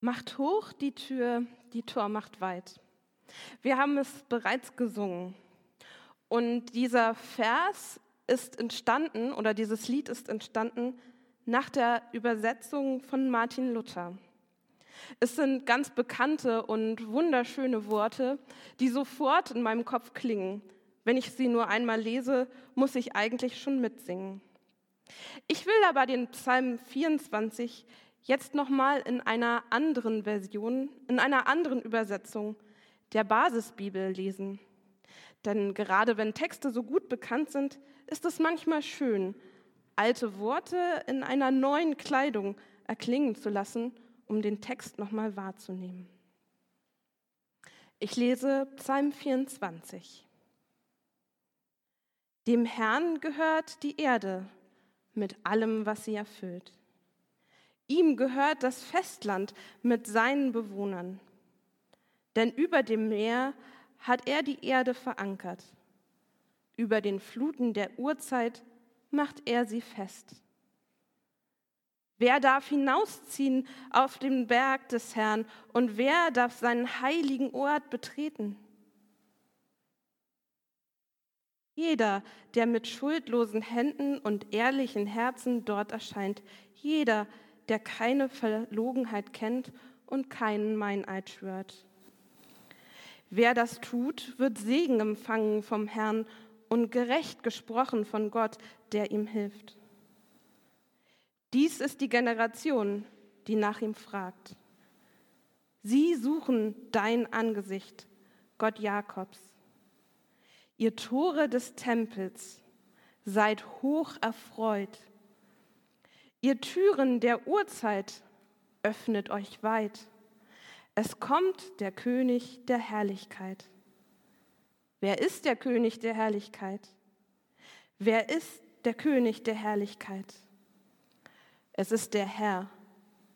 Macht hoch die Tür, die Tor macht weit. Wir haben es bereits gesungen. Und dieser Vers ist entstanden, oder dieses Lied ist entstanden nach der Übersetzung von Martin Luther. Es sind ganz bekannte und wunderschöne Worte, die sofort in meinem Kopf klingen. Wenn ich sie nur einmal lese, muss ich eigentlich schon mitsingen. Ich will aber den Psalm 24 jetzt nochmal in einer anderen Version, in einer anderen Übersetzung der Basisbibel lesen. Denn gerade wenn Texte so gut bekannt sind, ist es manchmal schön, alte Worte in einer neuen Kleidung erklingen zu lassen, um den Text nochmal wahrzunehmen. Ich lese Psalm 24. Dem Herrn gehört die Erde mit allem, was sie erfüllt. Ihm gehört das Festland mit seinen Bewohnern. Denn über dem Meer hat er die Erde verankert. Über den Fluten der Urzeit macht er sie fest. Wer darf hinausziehen auf den Berg des Herrn und wer darf seinen heiligen Ort betreten? Jeder, der mit schuldlosen Händen und ehrlichen Herzen dort erscheint, jeder, der keine Verlogenheit kennt und keinen Meineid schwört. Wer das tut, wird Segen empfangen vom Herrn und gerecht gesprochen von Gott, der ihm hilft. Dies ist die Generation, die nach ihm fragt. Sie suchen dein Angesicht, Gott Jakobs. Ihr Tore des Tempels, seid hoch erfreut. Ihr Türen der Urzeit, öffnet euch weit. Es kommt der König der Herrlichkeit. Wer ist der König der Herrlichkeit? Wer ist der König der Herrlichkeit? Es ist der Herr.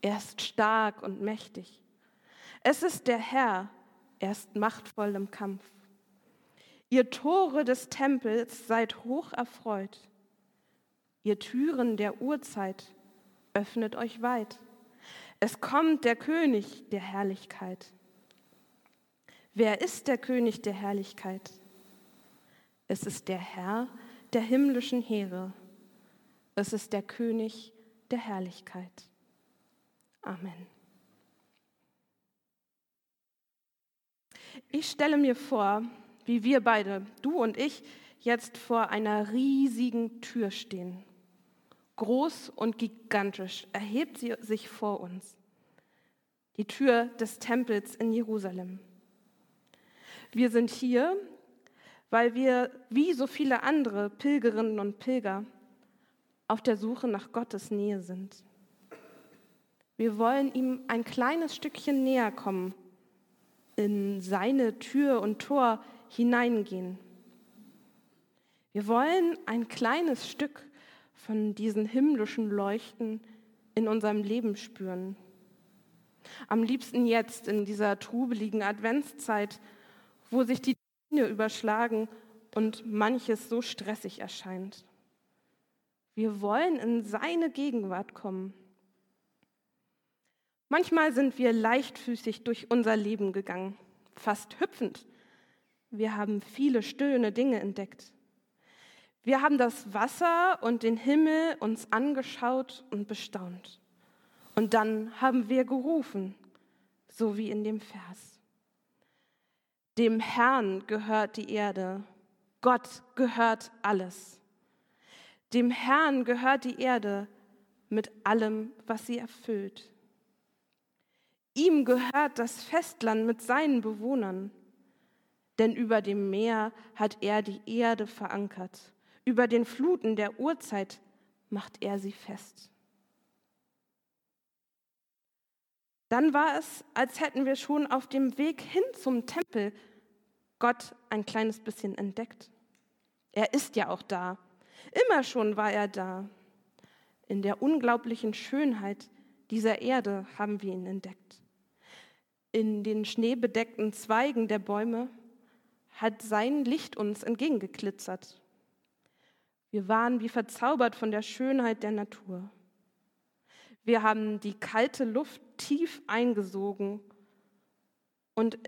Er ist stark und mächtig. Es ist der Herr. Er ist machtvoll im Kampf. Ihr Tore des Tempels seid hoch erfreut. Ihr Türen der Urzeit öffnet euch weit. Es kommt der König der Herrlichkeit. Wer ist der König der Herrlichkeit? Es ist der Herr der himmlischen Heere. Es ist der König der Herrlichkeit. Amen. Ich stelle mir vor, wie wir beide, du und ich, jetzt vor einer riesigen Tür stehen. Groß und gigantisch erhebt sie sich vor uns. Die Tür des Tempels in Jerusalem. Wir sind hier, weil wir, wie so viele andere Pilgerinnen und Pilger, auf der Suche nach Gottes Nähe sind. Wir wollen ihm ein kleines Stückchen näher kommen, in seine Tür und Tor hineingehen. Wir wollen ein kleines Stück von diesen himmlischen Leuchten in unserem Leben spüren. Am liebsten jetzt in dieser trubeligen Adventszeit, wo sich die Dinge überschlagen und manches so stressig erscheint. Wir wollen in seine Gegenwart kommen. Manchmal sind wir leichtfüßig durch unser Leben gegangen, fast hüpfend, wir haben viele schöne Dinge entdeckt. Wir haben das Wasser und den Himmel uns angeschaut und bestaunt. Und dann haben wir gerufen, so wie in dem Vers. Dem Herrn gehört die Erde, Gott gehört alles. Dem Herrn gehört die Erde mit allem, was sie erfüllt. Ihm gehört das Festland mit seinen Bewohnern denn über dem Meer hat er die Erde verankert, über den Fluten der Urzeit macht er sie fest. Dann war es, als hätten wir schon auf dem Weg hin zum Tempel Gott ein kleines bisschen entdeckt. Er ist ja auch da. Immer schon war er da. In der unglaublichen Schönheit dieser Erde haben wir ihn entdeckt. In den schneebedeckten Zweigen der Bäume hat sein Licht uns entgegengeglitzert. Wir waren wie verzaubert von der Schönheit der Natur. Wir haben die kalte Luft tief eingesogen und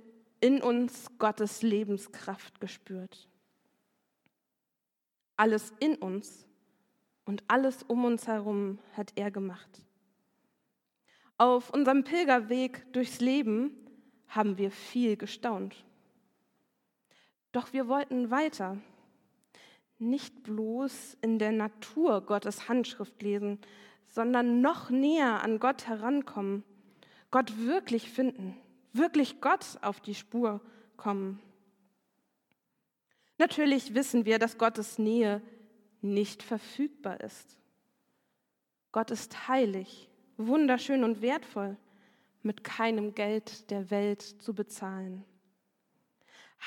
in uns Gottes Lebenskraft gespürt. Alles in uns und alles um uns herum hat er gemacht. Auf unserem Pilgerweg durchs Leben haben wir viel gestaunt. Doch wir wollten weiter. Nicht bloß in der Natur Gottes Handschrift lesen, sondern noch näher an Gott herankommen, Gott wirklich finden, wirklich Gott auf die Spur kommen. Natürlich wissen wir, dass Gottes Nähe nicht verfügbar ist. Gott ist heilig, wunderschön und wertvoll, mit keinem Geld der Welt zu bezahlen.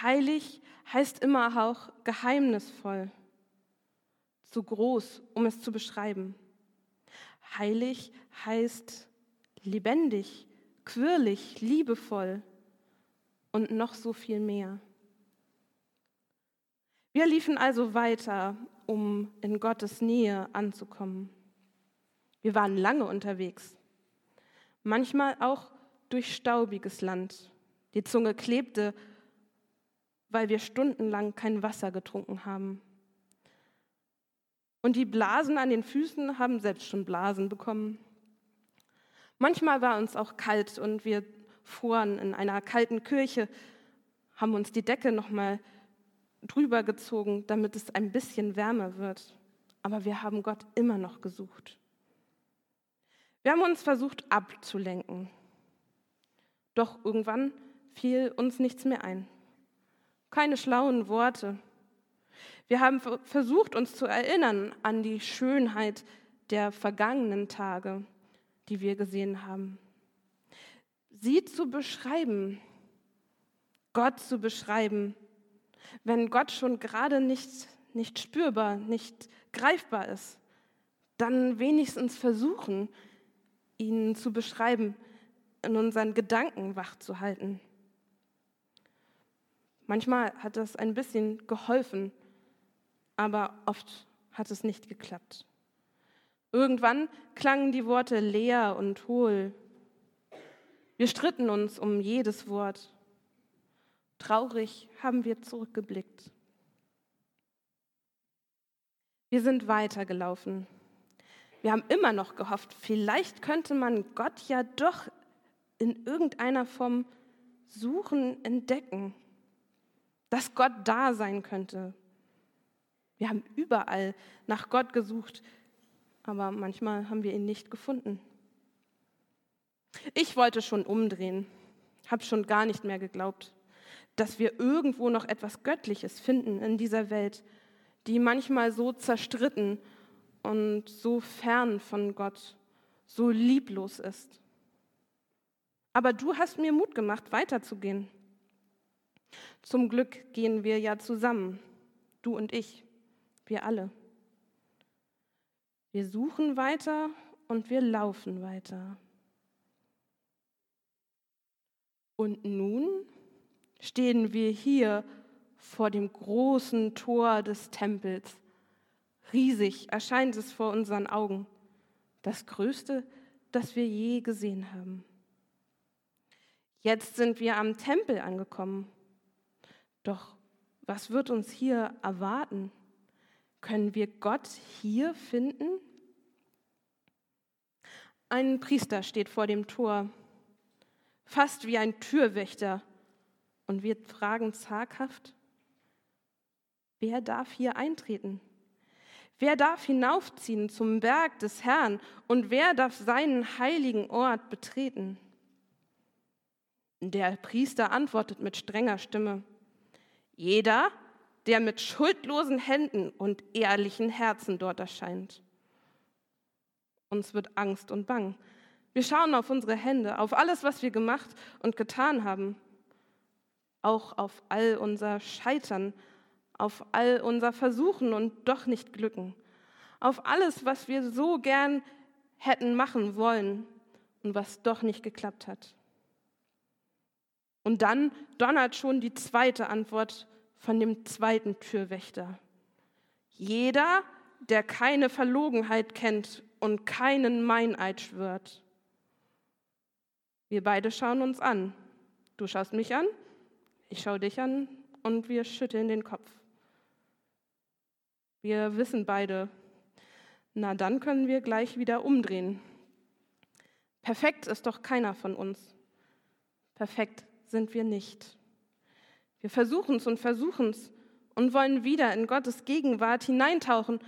Heilig heißt immer auch geheimnisvoll, zu groß, um es zu beschreiben. Heilig heißt lebendig, quirlig, liebevoll und noch so viel mehr. Wir liefen also weiter, um in Gottes Nähe anzukommen. Wir waren lange unterwegs, manchmal auch durch staubiges Land. Die Zunge klebte, weil wir stundenlang kein Wasser getrunken haben. Und die Blasen an den Füßen haben selbst schon Blasen bekommen. Manchmal war uns auch kalt und wir fuhren in einer kalten Kirche, haben uns die Decke nochmal drüber gezogen, damit es ein bisschen wärmer wird. Aber wir haben Gott immer noch gesucht. Wir haben uns versucht abzulenken. Doch irgendwann fiel uns nichts mehr ein. Keine schlauen Worte. Wir haben versucht, uns zu erinnern an die Schönheit der vergangenen Tage, die wir gesehen haben. Sie zu beschreiben, Gott zu beschreiben, wenn Gott schon gerade nicht, nicht spürbar, nicht greifbar ist, dann wenigstens versuchen, ihn zu beschreiben, in unseren Gedanken wach zu halten. Manchmal hat das ein bisschen geholfen, aber oft hat es nicht geklappt. Irgendwann klangen die Worte leer und hohl. Wir stritten uns um jedes Wort. Traurig haben wir zurückgeblickt. Wir sind weitergelaufen. Wir haben immer noch gehofft, vielleicht könnte man Gott ja doch in irgendeiner Form suchen, entdecken, dass Gott da sein könnte. Wir haben überall nach Gott gesucht, aber manchmal haben wir ihn nicht gefunden. Ich wollte schon umdrehen, habe schon gar nicht mehr geglaubt dass wir irgendwo noch etwas Göttliches finden in dieser Welt, die manchmal so zerstritten und so fern von Gott, so lieblos ist. Aber du hast mir Mut gemacht, weiterzugehen. Zum Glück gehen wir ja zusammen, du und ich, wir alle. Wir suchen weiter und wir laufen weiter. Und nun stehen wir hier vor dem großen Tor des Tempels. Riesig erscheint es vor unseren Augen, das Größte, das wir je gesehen haben. Jetzt sind wir am Tempel angekommen. Doch was wird uns hier erwarten? Können wir Gott hier finden? Ein Priester steht vor dem Tor, fast wie ein Türwächter und wir fragen zaghaft, wer darf hier eintreten? Wer darf hinaufziehen zum Berg des Herrn und wer darf seinen heiligen Ort betreten? Der Priester antwortet mit strenger Stimme, jeder, der mit schuldlosen Händen und ehrlichen Herzen dort erscheint. Uns wird Angst und Bang. Wir schauen auf unsere Hände, auf alles, was wir gemacht und getan haben auch auf all unser Scheitern, auf all unser Versuchen und doch nicht Glücken, auf alles, was wir so gern hätten machen wollen und was doch nicht geklappt hat. Und dann donnert schon die zweite Antwort von dem zweiten Türwächter. Jeder, der keine Verlogenheit kennt und keinen Meineid schwört. Wir beide schauen uns an. Du schaust mich an, ich schaue dich an und wir schütteln den Kopf. Wir wissen beide, na dann können wir gleich wieder umdrehen. Perfekt ist doch keiner von uns. Perfekt sind wir nicht. Wir versuchen es und versuchen es und wollen wieder in Gottes Gegenwart hineintauchen,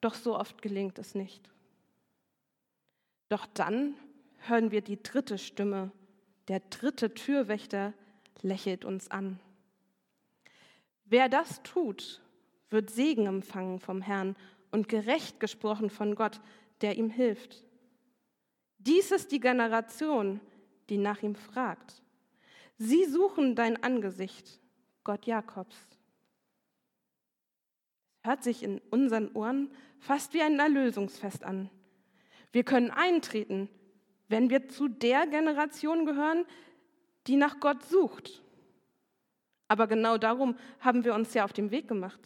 doch so oft gelingt es nicht. Doch dann hören wir die dritte Stimme, der dritte Türwächter lächelt uns an. Wer das tut, wird Segen empfangen vom Herrn und gerecht gesprochen von Gott, der ihm hilft. Dies ist die Generation, die nach ihm fragt. Sie suchen dein Angesicht, Gott Jakobs. Hört sich in unseren Ohren fast wie ein Erlösungsfest an. Wir können eintreten, wenn wir zu der Generation gehören, die nach Gott sucht. Aber genau darum haben wir uns ja auf den Weg gemacht.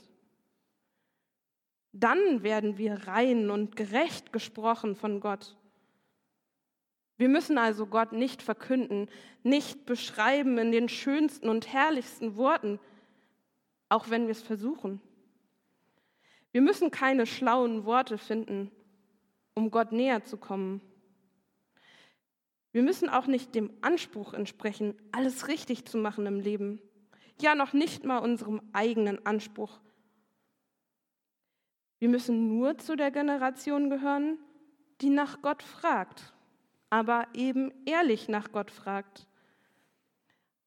Dann werden wir rein und gerecht gesprochen von Gott. Wir müssen also Gott nicht verkünden, nicht beschreiben in den schönsten und herrlichsten Worten, auch wenn wir es versuchen. Wir müssen keine schlauen Worte finden, um Gott näher zu kommen. Wir müssen auch nicht dem Anspruch entsprechen, alles richtig zu machen im Leben. Ja, noch nicht mal unserem eigenen Anspruch. Wir müssen nur zu der Generation gehören, die nach Gott fragt, aber eben ehrlich nach Gott fragt.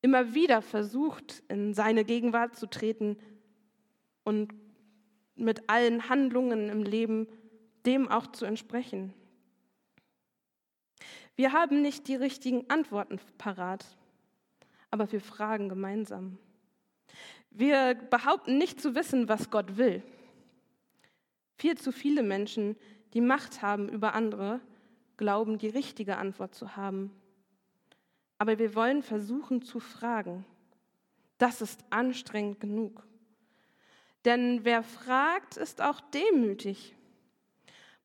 Immer wieder versucht, in seine Gegenwart zu treten und mit allen Handlungen im Leben dem auch zu entsprechen. Wir haben nicht die richtigen Antworten parat, aber wir fragen gemeinsam. Wir behaupten nicht zu wissen, was Gott will. Viel zu viele Menschen, die Macht haben über andere, glauben, die richtige Antwort zu haben. Aber wir wollen versuchen zu fragen. Das ist anstrengend genug. Denn wer fragt, ist auch demütig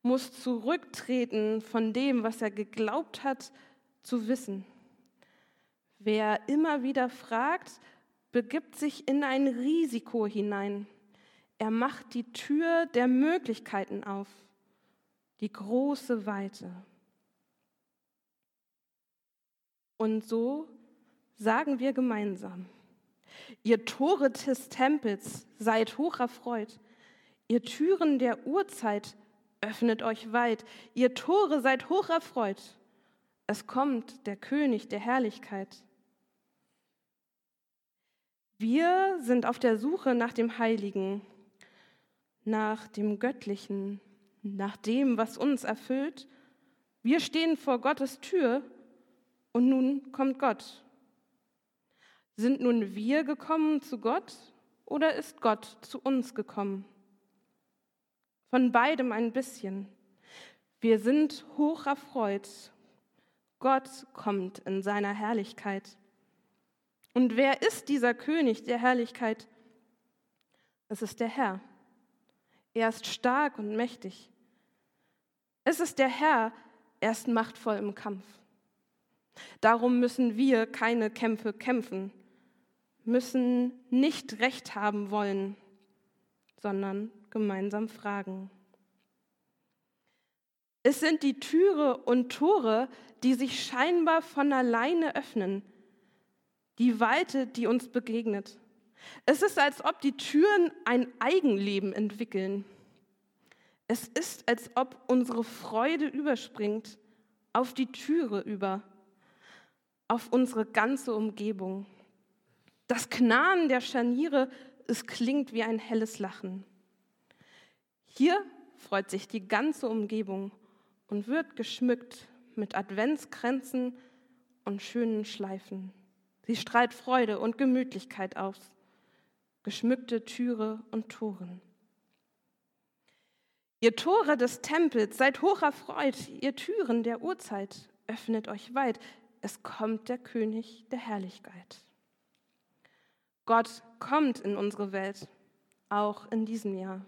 muss zurücktreten von dem, was er geglaubt hat zu wissen. Wer immer wieder fragt, begibt sich in ein Risiko hinein. Er macht die Tür der Möglichkeiten auf, die große Weite. Und so sagen wir gemeinsam, ihr Tore des Tempels seid hoch erfreut, ihr Türen der Urzeit öffnet euch weit, ihr Tore seid hoch erfreut. Es kommt der König der Herrlichkeit. Wir sind auf der Suche nach dem Heiligen, nach dem Göttlichen, nach dem, was uns erfüllt. Wir stehen vor Gottes Tür und nun kommt Gott. Sind nun wir gekommen zu Gott oder ist Gott zu uns gekommen? Von beidem ein bisschen. Wir sind hoch erfreut. Gott kommt in seiner Herrlichkeit. Und wer ist dieser König der Herrlichkeit? Es ist der Herr. Er ist stark und mächtig. Es ist der Herr, er ist machtvoll im Kampf. Darum müssen wir keine Kämpfe kämpfen, müssen nicht Recht haben wollen, sondern gemeinsam fragen. Es sind die Türe und Tore, die sich scheinbar von alleine öffnen, die Weite, die uns begegnet. Es ist, als ob die Türen ein Eigenleben entwickeln. Es ist, als ob unsere Freude überspringt auf die Türe über, auf unsere ganze Umgebung. Das Knarren der Scharniere, es klingt wie ein helles Lachen. Hier freut sich die ganze Umgebung und wird geschmückt mit Adventskränzen und schönen Schleifen. Sie strahlt Freude und Gemütlichkeit aus, geschmückte Türe und Toren. Ihr Tore des Tempels, seid hoch erfreut, ihr Türen der Urzeit, öffnet euch weit, es kommt der König der Herrlichkeit. Gott kommt in unsere Welt, auch in diesem Jahr.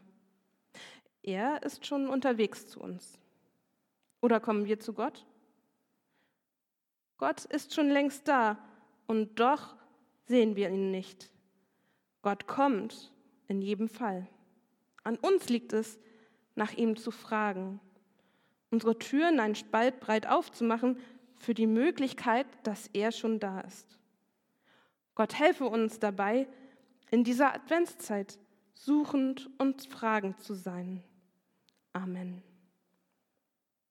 Er ist schon unterwegs zu uns. Oder kommen wir zu Gott? Gott ist schon längst da und doch sehen wir ihn nicht. Gott kommt in jedem Fall. An uns liegt es, nach ihm zu fragen, unsere Türen einen Spalt breit aufzumachen für die Möglichkeit, dass er schon da ist. Gott helfe uns dabei, in dieser Adventszeit suchend und fragend zu sein. Amen.